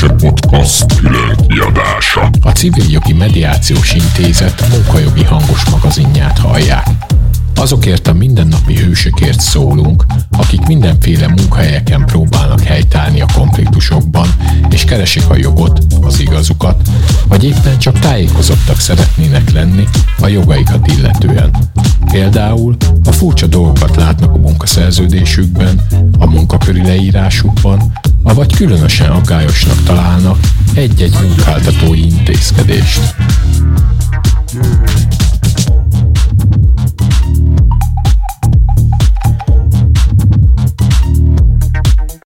Hőse Podcast külön kiadása. A Civil Jogi Mediációs Intézet munkajogi hangos magazinját hallják. Azokért a mindennapi hősökért szólunk, akik mindenféle munkahelyeken próbálnak helytállni a konfliktusokban, és keresik a jogot, az igazukat, vagy éppen csak tájékozottak szeretnének lenni a jogaikat illetően. Például a furcsa dolgokat látnak a munkaszerződésükben, a munkaköri leírásukban, avagy különösen aggályosnak találnak egy-egy munkáltatói intézkedést.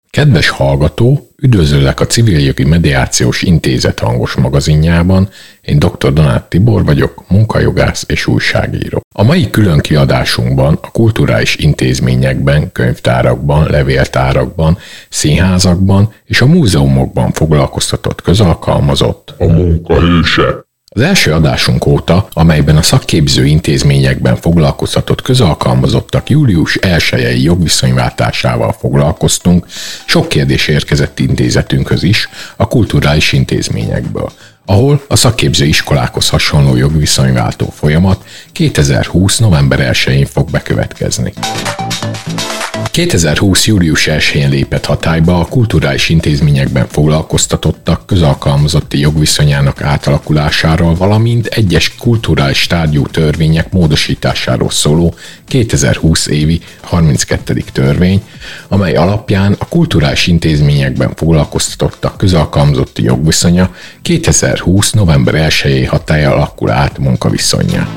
Kedves hallgató, üdvözöllek a Civil Jogi Mediációs Intézet hangos magazinjában. Én dr. Donát Tibor vagyok, munkajogász és újságíró. A mai külön kiadásunkban a kulturális intézményekben, könyvtárakban, levéltárakban, színházakban és a múzeumokban foglalkoztatott közalkalmazott A munkahőse. Az első adásunk óta, amelyben a szakképző intézményekben foglalkoztatott közalkalmazottak július 1 jogviszonyváltásával foglalkoztunk, sok kérdés érkezett intézetünkhöz is a kulturális intézményekből, ahol a szakképző iskolákhoz hasonló jogviszonyváltó folyamat 2020. november 1-én fog bekövetkezni. 2020. július 1-én lépett hatályba a kulturális intézményekben foglalkoztatottak közalkalmazotti jogviszonyának átalakulásáról, valamint egyes kulturális tárgyú törvények módosításáról szóló 2020 évi 32. törvény, amely alapján a kulturális intézményekben foglalkoztatottak közalkalmazotti jogviszonya 2020. november 1 hatája alakul át munkaviszonyá.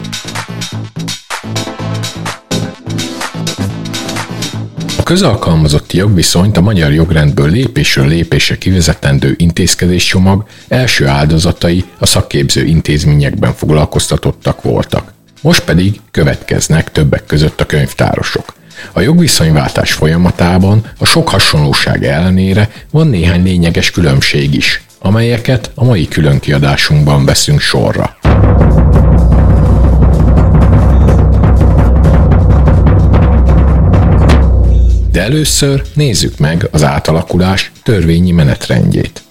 Közalkalmazotti jogviszonyt a magyar jogrendből lépésről lépésre kivezetendő intézkedéscsomag első áldozatai a szakképző intézményekben foglalkoztatottak voltak. Most pedig következnek többek között a könyvtárosok. A jogviszonyváltás folyamatában a sok hasonlóság ellenére van néhány lényeges különbség is, amelyeket a mai különkiadásunkban veszünk sorra. De először nézzük meg az átalakulás törvényi menetrendjét.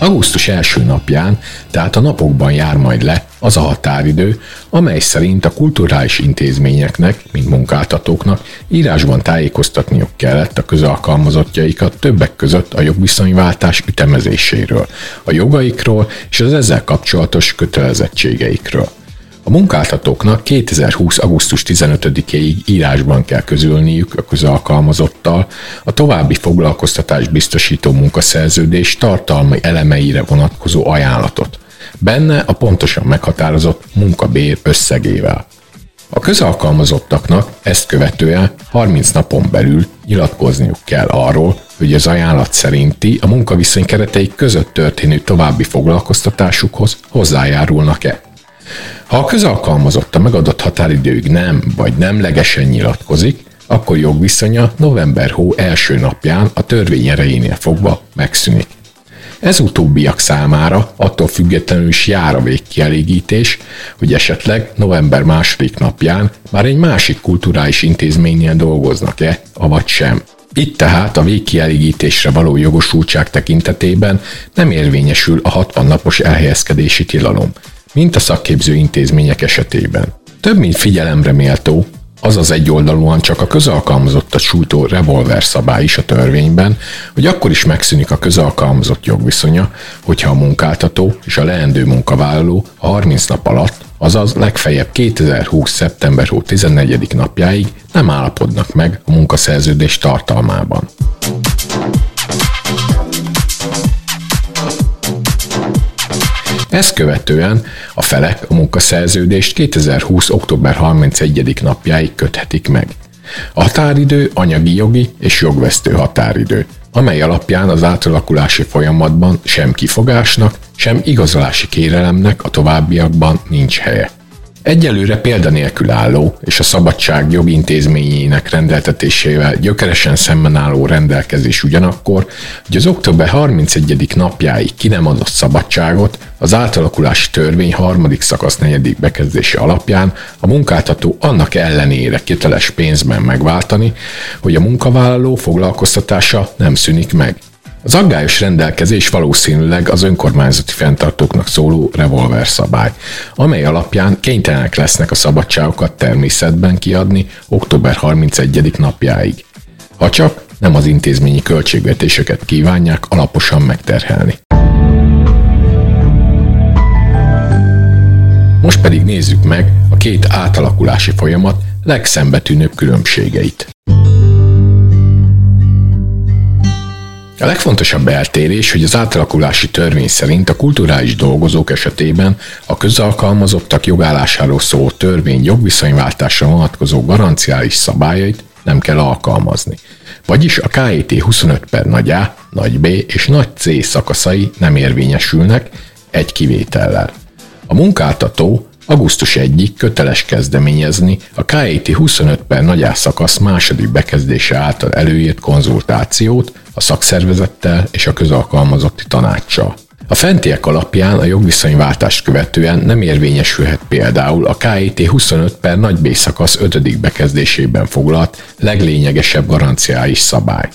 Augusztus első napján, tehát a napokban jár majd le az a határidő, amely szerint a kulturális intézményeknek, mint munkáltatóknak írásban tájékoztatniuk kellett a közalkalmazottjaikat többek között a jogviszonyváltás ütemezéséről, a jogaikról és az ezzel kapcsolatos kötelezettségeikről. A munkáltatóknak 2020. augusztus 15-ig írásban kell közölniük a közalkalmazottal a további foglalkoztatás biztosító munkaszerződés tartalmi elemeire vonatkozó ajánlatot, benne a pontosan meghatározott munkabér összegével. A közalkalmazottaknak ezt követően 30 napon belül nyilatkozniuk kell arról, hogy az ajánlat szerinti a munkaviszony keretei között történő további foglalkoztatásukhoz hozzájárulnak-e. Ha a közalkalmazott a megadott határidőig nem vagy nemlegesen nyilatkozik, akkor jogviszonya november hó első napján a törvény erejénél fogva megszűnik. Ez utóbbiak számára attól függetlenül is jár a végkielégítés, hogy esetleg november második napján már egy másik kulturális intézménynél dolgoznak-e, avagy sem. Itt tehát a végkielégítésre való jogosultság tekintetében nem érvényesül a 60 napos elhelyezkedési tilalom, mint a szakképző intézmények esetében. Több mint figyelemre méltó, azaz egyoldalúan csak a közalkalmazottat sújtó revolver szabály is a törvényben, hogy akkor is megszűnik a közalkalmazott jogviszonya, hogyha a munkáltató és a leendő munkavállaló a 30 nap alatt, azaz legfeljebb 2020. szeptember 14. napjáig nem állapodnak meg a munkaszerződés tartalmában. Ezt követően a felek a munkaszerződést 2020. október 31. napjáig köthetik meg. A határidő anyagi jogi és jogvesztő határidő, amely alapján az átalakulási folyamatban sem kifogásnak, sem igazolási kérelemnek a továbbiakban nincs helye. Egyelőre példanélkül álló és a szabadság jogintézményének rendeltetésével gyökeresen szemben álló rendelkezés ugyanakkor, hogy az október 31. napjáig ki nem adott szabadságot az átalakulási törvény harmadik szakasz negyedik bekezdése alapján a munkáltató annak ellenére köteles pénzben megváltani, hogy a munkavállaló foglalkoztatása nem szűnik meg. Az aggályos rendelkezés valószínűleg az önkormányzati fenntartóknak szóló revolver szabály, amely alapján kénytelenek lesznek a szabadságokat természetben kiadni október 31. napjáig. Ha csak nem az intézményi költségvetéseket kívánják alaposan megterhelni. Most pedig nézzük meg a két átalakulási folyamat legszembetűnőbb különbségeit. A legfontosabb eltérés, hogy az átalakulási törvény szerint a kulturális dolgozók esetében a közalkalmazottak jogállásáról szóló törvény jogviszonyváltásra vonatkozó garanciális szabályait nem kell alkalmazni. Vagyis a KIT 25 per nagy A, nagy B és nagy C szakaszai nem érvényesülnek, egy kivétellel. A munkáltató augusztus 1 köteles kezdeményezni a KIT 25 per nagy A szakasz második bekezdése által előírt konzultációt a szakszervezettel és a közalkalmazotti tanácssal. A fentiek alapján a jogviszonyváltást követően nem érvényesülhet például a KIT 25 per nagy B szakasz 5. bekezdésében foglalt leglényegesebb garanciális szabály.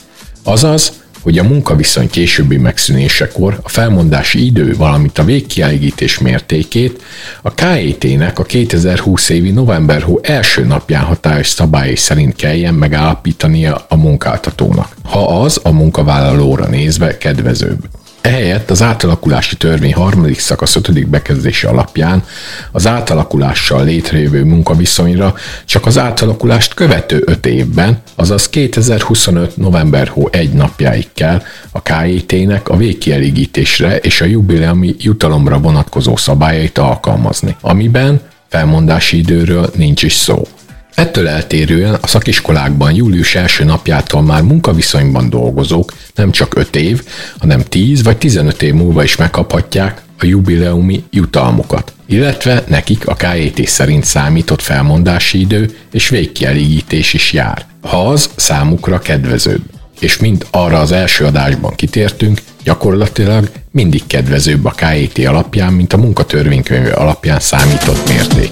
Azaz, hogy a munkaviszony későbbi megszűnésekor a felmondási idő, valamint a végkielégítés mértékét a KET-nek a 2020 évi november hó első napján hatályos szabályai szerint kelljen megállapítania a munkáltatónak, ha az a munkavállalóra nézve kedvezőbb. Ehelyett az átalakulási törvény harmadik szakasz ötödik bekezdése alapján az átalakulással létrejövő munkaviszonyra csak az átalakulást követő öt évben, azaz 2025. november hó egy napjáig kell a KIT-nek a végkielégítésre és a jubileumi jutalomra vonatkozó szabályait alkalmazni, amiben felmondási időről nincs is szó. Ettől eltérően a szakiskolákban július első napjától már munkaviszonyban dolgozók nem csak 5 év, hanem 10 vagy 15 év múlva is megkaphatják a jubileumi jutalmukat, illetve nekik a KET szerint számított felmondási idő és végkielégítés is jár, ha az számukra kedvezőbb. És mint arra az első adásban kitértünk, gyakorlatilag mindig kedvezőbb a KET alapján, mint a munkatörvénykönyv alapján számított mérték.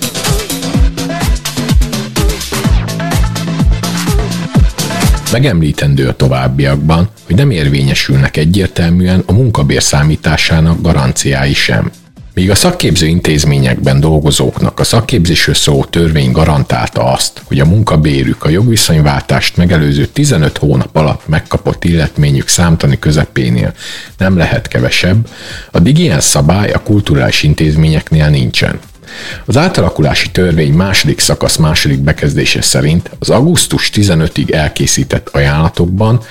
Megemlítendő a továbbiakban, hogy nem érvényesülnek egyértelműen a munkabér számításának garanciái sem. Míg a szakképző intézményekben dolgozóknak a szakképzésről szóló törvény garantálta azt, hogy a munkabérük a jogviszonyváltást megelőző 15 hónap alatt megkapott illetményük számtani közepénél nem lehet kevesebb, addig ilyen szabály a kulturális intézményeknél nincsen. Az átalakulási törvény második szakasz második bekezdése szerint az augusztus 15-ig elkészített ajánlatokban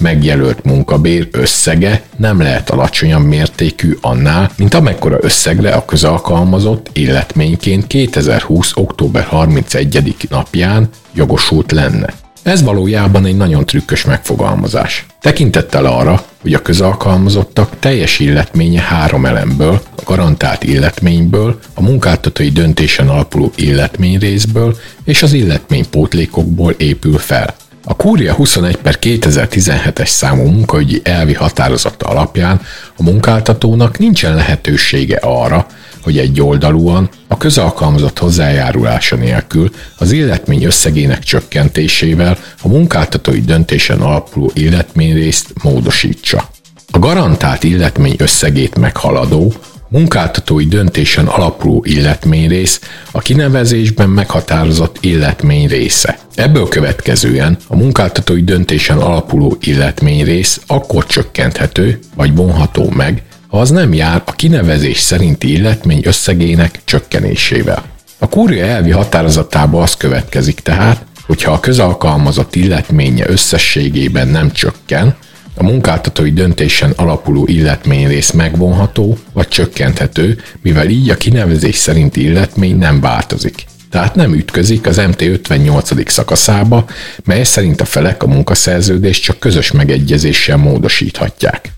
megjelölt munkabér összege nem lehet alacsonyabb mértékű annál, mint amekkora összegre a közalkalmazott illetményként 2020. október 31. napján jogosult lenne. Ez valójában egy nagyon trükkös megfogalmazás. Tekintettel arra, hogy a közalkalmazottak teljes illetménye három elemből, a garantált illetményből, a munkáltatói döntésen alapuló illetményrészből és az illetménypótlékokból épül fel. A Kúria 21 per 2017-es számú munkaügyi elvi határozata alapján a munkáltatónak nincsen lehetősége arra, hogy egy oldalúan a közalkalmazott hozzájárulása nélkül az illetmény összegének csökkentésével a munkáltatói döntésen alapuló illetményrészt módosítsa. A garantált illetmény összegét meghaladó, munkáltatói döntésen alapuló illetményrész a kinevezésben meghatározott illetmény része. Ebből következően a munkáltatói döntésen alapuló illetményrész akkor csökkenthető vagy vonható meg, az nem jár a kinevezés szerinti illetmény összegének csökkenésével. A kúria elvi határozatába az következik tehát, hogyha a közalkalmazott illetménye összességében nem csökken, a munkáltatói döntésen alapuló illetményrész megvonható vagy csökkenthető, mivel így a kinevezés szerinti illetmény nem változik. Tehát nem ütközik az MT 58. szakaszába, mely szerint a felek a munkaszerződést csak közös megegyezéssel módosíthatják.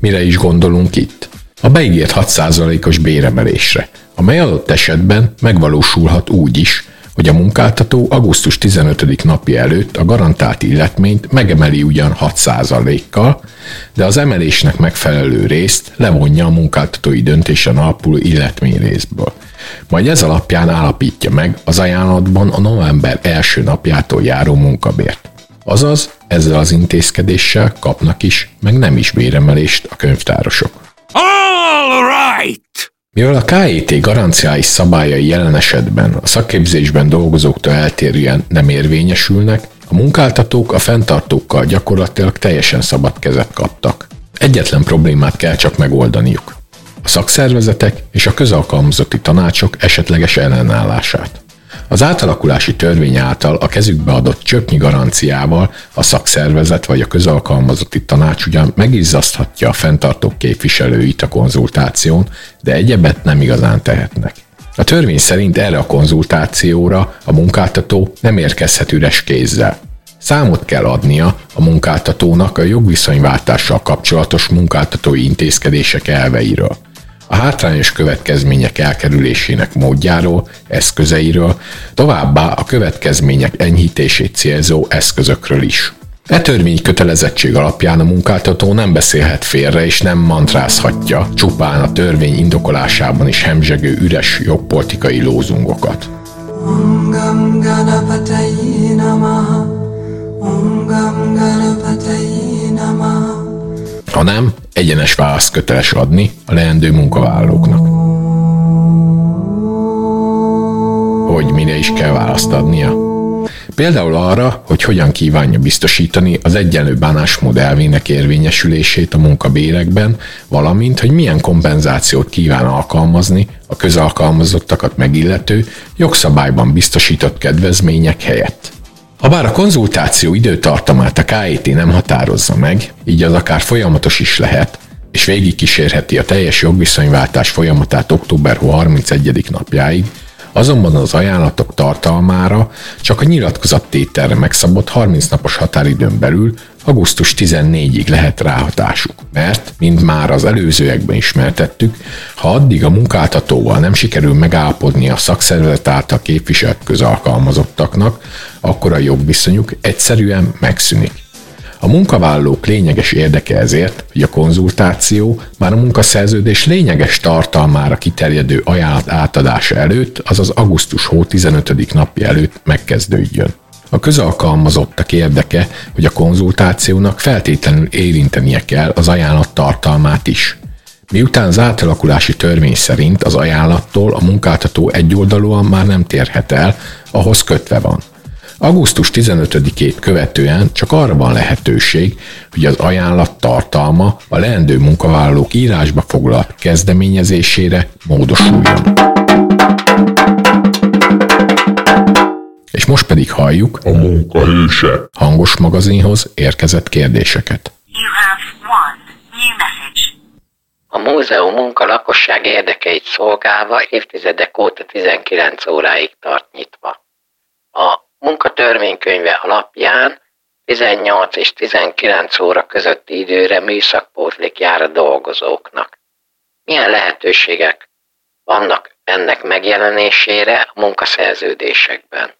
Mire is gondolunk itt? A beígért 6%-os béremelésre, amely adott esetben megvalósulhat úgy is, hogy a munkáltató augusztus 15. napja előtt a garantált illetményt megemeli ugyan 6%-kal, de az emelésnek megfelelő részt levonja a munkáltatói döntésen alapuló részből. Majd ez alapján állapítja meg az ajánlatban a november első napjától járó munkabért. Azaz, ezzel az intézkedéssel kapnak is, meg nem is béremelést a könyvtárosok. All right! Mivel a KIT garanciális szabályai jelen esetben a szakképzésben dolgozóktól eltérően nem érvényesülnek, a munkáltatók a fenntartókkal gyakorlatilag teljesen szabad kezet kaptak. Egyetlen problémát kell csak megoldaniuk. A szakszervezetek és a közalkalmazotti tanácsok esetleges ellenállását. Az átalakulási törvény által a kezükbe adott csöpnyi garanciával a szakszervezet vagy a közalkalmazotti tanács ugyan megizzaszthatja a fenntartók képviselőit a konzultáción, de egyebet nem igazán tehetnek. A törvény szerint erre a konzultációra a munkáltató nem érkezhet üres kézzel. Számot kell adnia a munkáltatónak a jogviszonyváltással kapcsolatos munkáltatói intézkedések elveiről a hátrányos következmények elkerülésének módjáról, eszközeiről, továbbá a következmények enyhítését célzó eszközökről is. E törvény kötelezettség alapján a munkáltató nem beszélhet félre és nem mantrázhatja csupán a törvény indokolásában is hemzsegő üres jogpolitikai lózungokat. Om Gam Namaha Om Gam Namaha ha nem, egyenes választ köteles adni a leendő munkavállalóknak. Hogy mire is kell választ adnia? Például arra, hogy hogyan kívánja biztosítani az egyenlő bánásmód elvének érvényesülését a munkabérekben, valamint, hogy milyen kompenzációt kíván alkalmazni a közalkalmazottakat megillető, jogszabályban biztosított kedvezmények helyett. Habár a konzultáció időtartamát a KIT nem határozza meg, így az akár folyamatos is lehet, és végigkísérheti a teljes jogviszonyváltás folyamatát október 31. napjáig, azonban az ajánlatok tartalmára csak a nyilatkozattételre megszabott 30 napos határidőn belül augusztus 14-ig lehet ráhatásuk, mert, mint már az előzőekben ismertettük, ha addig a munkáltatóval nem sikerül megállapodni a szakszervezet által képviselt közalkalmazottaknak, akkor a jogviszonyuk egyszerűen megszűnik. A munkavállalók lényeges érdeke ezért, hogy a konzultáció már a munkaszerződés lényeges tartalmára kiterjedő ajánlat átadása előtt, azaz augusztus hó 15. napja előtt megkezdődjön. A közalkalmazottak érdeke, hogy a konzultációnak feltétlenül érintenie kell az ajánlat tartalmát is. Miután az átalakulási törvény szerint az ajánlattól a munkáltató egyoldalúan már nem térhet el, ahhoz kötve van. Augusztus 15-ét követően csak arra van lehetőség, hogy az ajánlat tartalma a leendő munkavállalók írásba foglalt kezdeményezésére módosuljon. És most pedig halljuk a munkahőse hangos magazinhoz érkezett kérdéseket. A múzeum munka lakosság érdekeit szolgálva évtizedek óta 19 óráig tart nyitva. A munkatörvénykönyve alapján 18 és 19 óra közötti időre műszakpótlék jár a dolgozóknak. Milyen lehetőségek vannak ennek megjelenésére a munkaszerződésekben?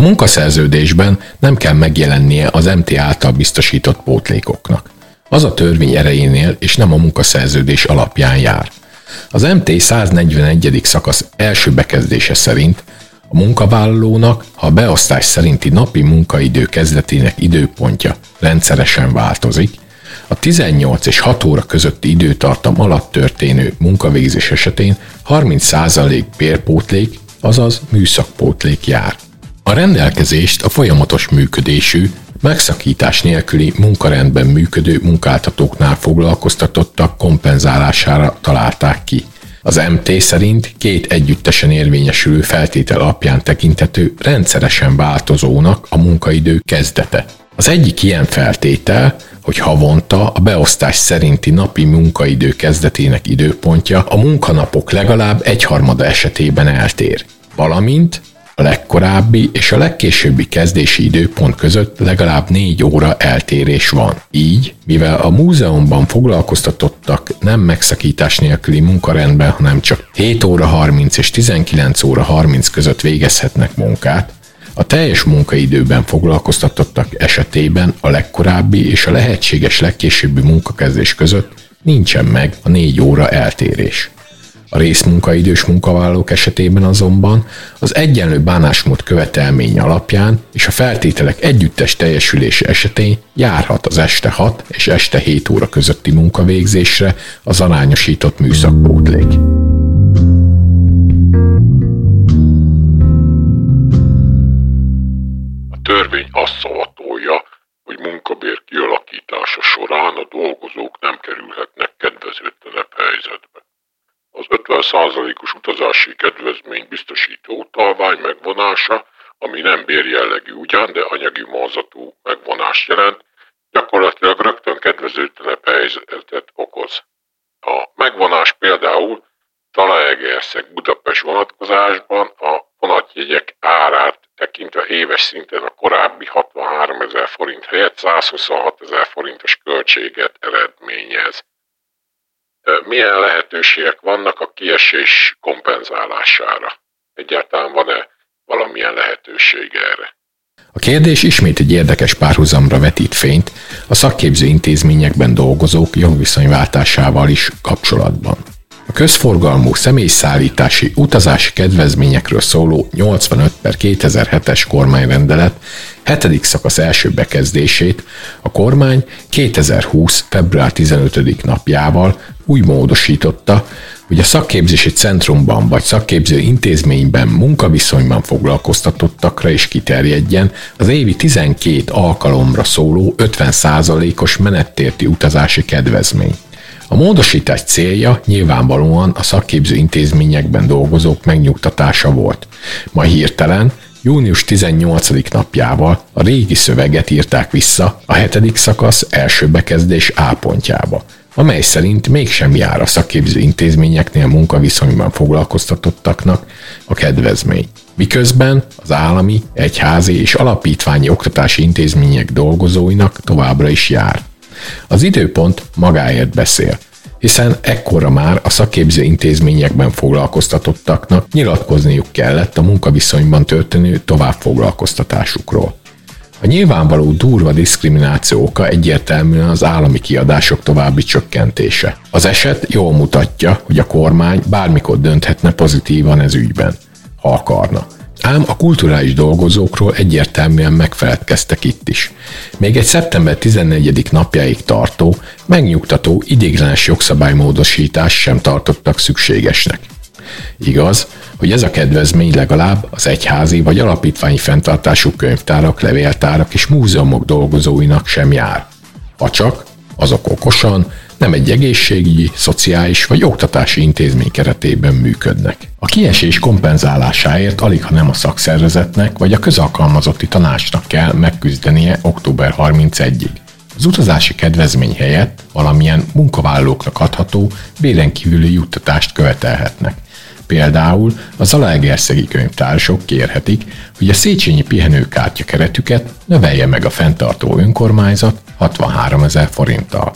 A munkaszerződésben nem kell megjelennie az MT által biztosított pótlékoknak. Az a törvény erejénél és nem a munkaszerződés alapján jár. Az MT 141. szakasz első bekezdése szerint a munkavállalónak a beosztás szerinti napi munkaidő kezdetének időpontja rendszeresen változik, a 18 és 6 óra közötti időtartam alatt történő munkavégzés esetén 30% bérpótlék, azaz műszakpótlék jár. A rendelkezést a folyamatos működésű, megszakítás nélküli munkarendben működő munkáltatóknál foglalkoztatottak kompenzálására találták ki. Az MT szerint két együttesen érvényesülő feltétel alapján tekintető rendszeresen változónak a munkaidő kezdete. Az egyik ilyen feltétel, hogy havonta a beosztás szerinti napi munkaidő kezdetének időpontja a munkanapok legalább egyharmada esetében eltér, valamint a legkorábbi és a legkésőbbi kezdési időpont között legalább négy óra eltérés van. Így, mivel a múzeumban foglalkoztatottak nem megszakítás nélküli munkarendben, hanem csak 7 óra 30 és 19 óra 30 között végezhetnek munkát, a teljes munkaidőben foglalkoztatottak esetében a legkorábbi és a lehetséges legkésőbbi munkakezdés között nincsen meg a négy óra eltérés. A részmunkaidős munkavállalók esetében azonban az egyenlő bánásmód követelmény alapján és a feltételek együttes teljesülése esetén járhat az este 6 és este 7 óra közötti munkavégzésre az arányosított műszakpótlék. A törvény azt szavatolja, hogy munkabér kialakítása során a dolgozók nem kerülhetnek kedvezőtlenebb helyzetbe. Az 50%-os utazási kedvezmény biztosító utalvány megvonása, ami nem bérjellegű ugyan, de anyagi mozatú megvonást jelent, gyakorlatilag rögtön kedvezőtlenebb helyzetet okoz. A megvonás például Talaegerszeg Budapest vonatkozásban a vonatjegyek árát tekintve éves szinten a korábbi 63 ezer forint helyett 126 ezer forintos költséget eredményez milyen lehetőségek vannak a kiesés kompenzálására? Egyáltalán van-e valamilyen lehetőség erre? A kérdés ismét egy érdekes párhuzamra vetít fényt a szakképző intézményekben dolgozók jogviszonyváltásával is kapcsolatban. A közforgalmú személyszállítási utazási kedvezményekről szóló 85 per 2007-es kormányrendelet 7. szakasz első bekezdését a kormány 2020. február 15. napjával úgy módosította, hogy a szakképzési centrumban vagy szakképző intézményben munkaviszonyban foglalkoztatottakra is kiterjedjen az évi 12 alkalomra szóló 50%-os menettérti utazási kedvezmény. A módosítás célja nyilvánvalóan a szakképző intézményekben dolgozók megnyugtatása volt. Ma hirtelen június 18. napjával a régi szöveget írták vissza a hetedik szakasz első bekezdés A pontjába, amely szerint mégsem jár a szakképző intézményeknél munkaviszonyban foglalkoztatottaknak a kedvezmény. Miközben az állami, egyházi és alapítványi oktatási intézmények dolgozóinak továbbra is jár. Az időpont magáért beszél, hiszen ekkora már a szakképző intézményekben foglalkoztatottaknak nyilatkozniuk kellett a munkaviszonyban történő továbbfoglalkoztatásukról. A nyilvánvaló durva diszkrimináció oka egyértelműen az állami kiadások további csökkentése. Az eset jól mutatja, hogy a kormány bármikor dönthetne pozitívan ez ügyben, ha akarna. Ám a kulturális dolgozókról egyértelműen megfeledkeztek itt is. Még egy szeptember 14. napjáig tartó, megnyugtató idéglenes jogszabálymódosítás sem tartottak szükségesnek. Igaz, hogy ez a kedvezmény legalább az egyházi vagy alapítványi fenntartású könyvtárak, levéltárak és múzeumok dolgozóinak sem jár. Ha csak azok okosan, nem egy egészségügyi, szociális vagy oktatási intézmény keretében működnek. A kiesés kompenzálásáért alig ha nem a szakszervezetnek vagy a közalkalmazotti tanácsnak kell megküzdenie október 31-ig. Az utazási kedvezmény helyett valamilyen munkavállalóknak adható béren kívüli juttatást követelhetnek. Például a Zalaegerszegi könyvtársok kérhetik, hogy a Széchenyi pihenőkártya keretüket növelje meg a fenntartó önkormányzat 63 ezer forinttal.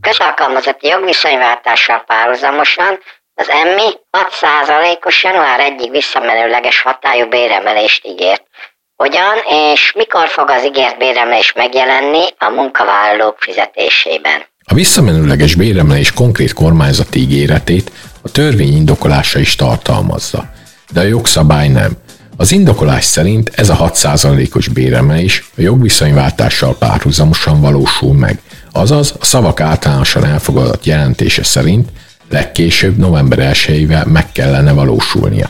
közalkalmazotti jogviszonyváltással párhuzamosan az EMMI 6%-os január 1-ig visszamenőleges hatályú béremelést ígért. Hogyan és mikor fog az ígért béremelés megjelenni a munkavállalók fizetésében? A visszamenőleges béremelés konkrét kormányzati ígéretét a törvény indokolása is tartalmazza, de a jogszabály nem. Az indokolás szerint ez a 6%-os béremelés a jogviszonyváltással párhuzamosan valósul meg, azaz a szavak általánosan elfogadott jelentése szerint legkésőbb november 1 meg kellene valósulnia.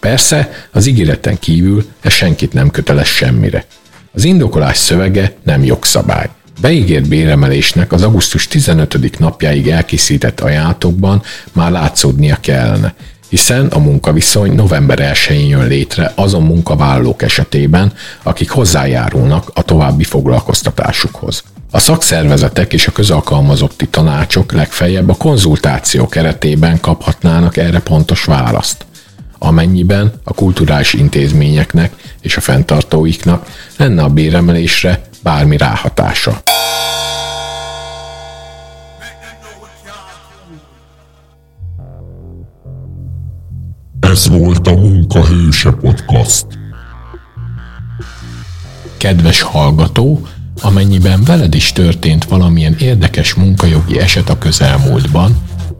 Persze, az ígéreten kívül ez senkit nem köteles semmire. Az indokolás szövege nem jogszabály. Beígért béremelésnek az augusztus 15. napjáig elkészített ajánlatokban már látszódnia kellene, hiszen a munkaviszony november 1-én jön létre azon munkavállalók esetében, akik hozzájárulnak a további foglalkoztatásukhoz. A szakszervezetek és a közalkalmazotti tanácsok legfeljebb a konzultáció keretében kaphatnának erre pontos választ, amennyiben a kulturális intézményeknek és a fenntartóiknak lenne a béremelésre bármi ráhatása. Ez volt a Munkahőse Podcast. Kedves hallgató, amennyiben veled is történt valamilyen érdekes munkajogi eset a közelmúltban,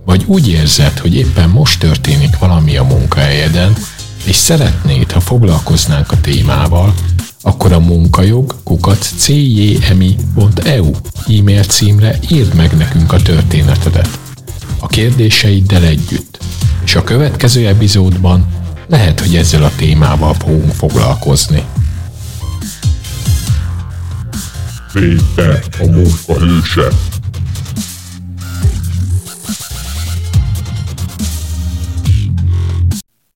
vagy úgy érzed, hogy éppen most történik valami a munkahelyeden, és szeretnéd, ha foglalkoznánk a témával, akkor a munkajog kukat cjmi.eu e-mail címre írd meg nekünk a történetedet. A kérdéseiddel együtt. És a következő epizódban lehet, hogy ezzel a témával fogunk foglalkozni. Péter a munkahőse.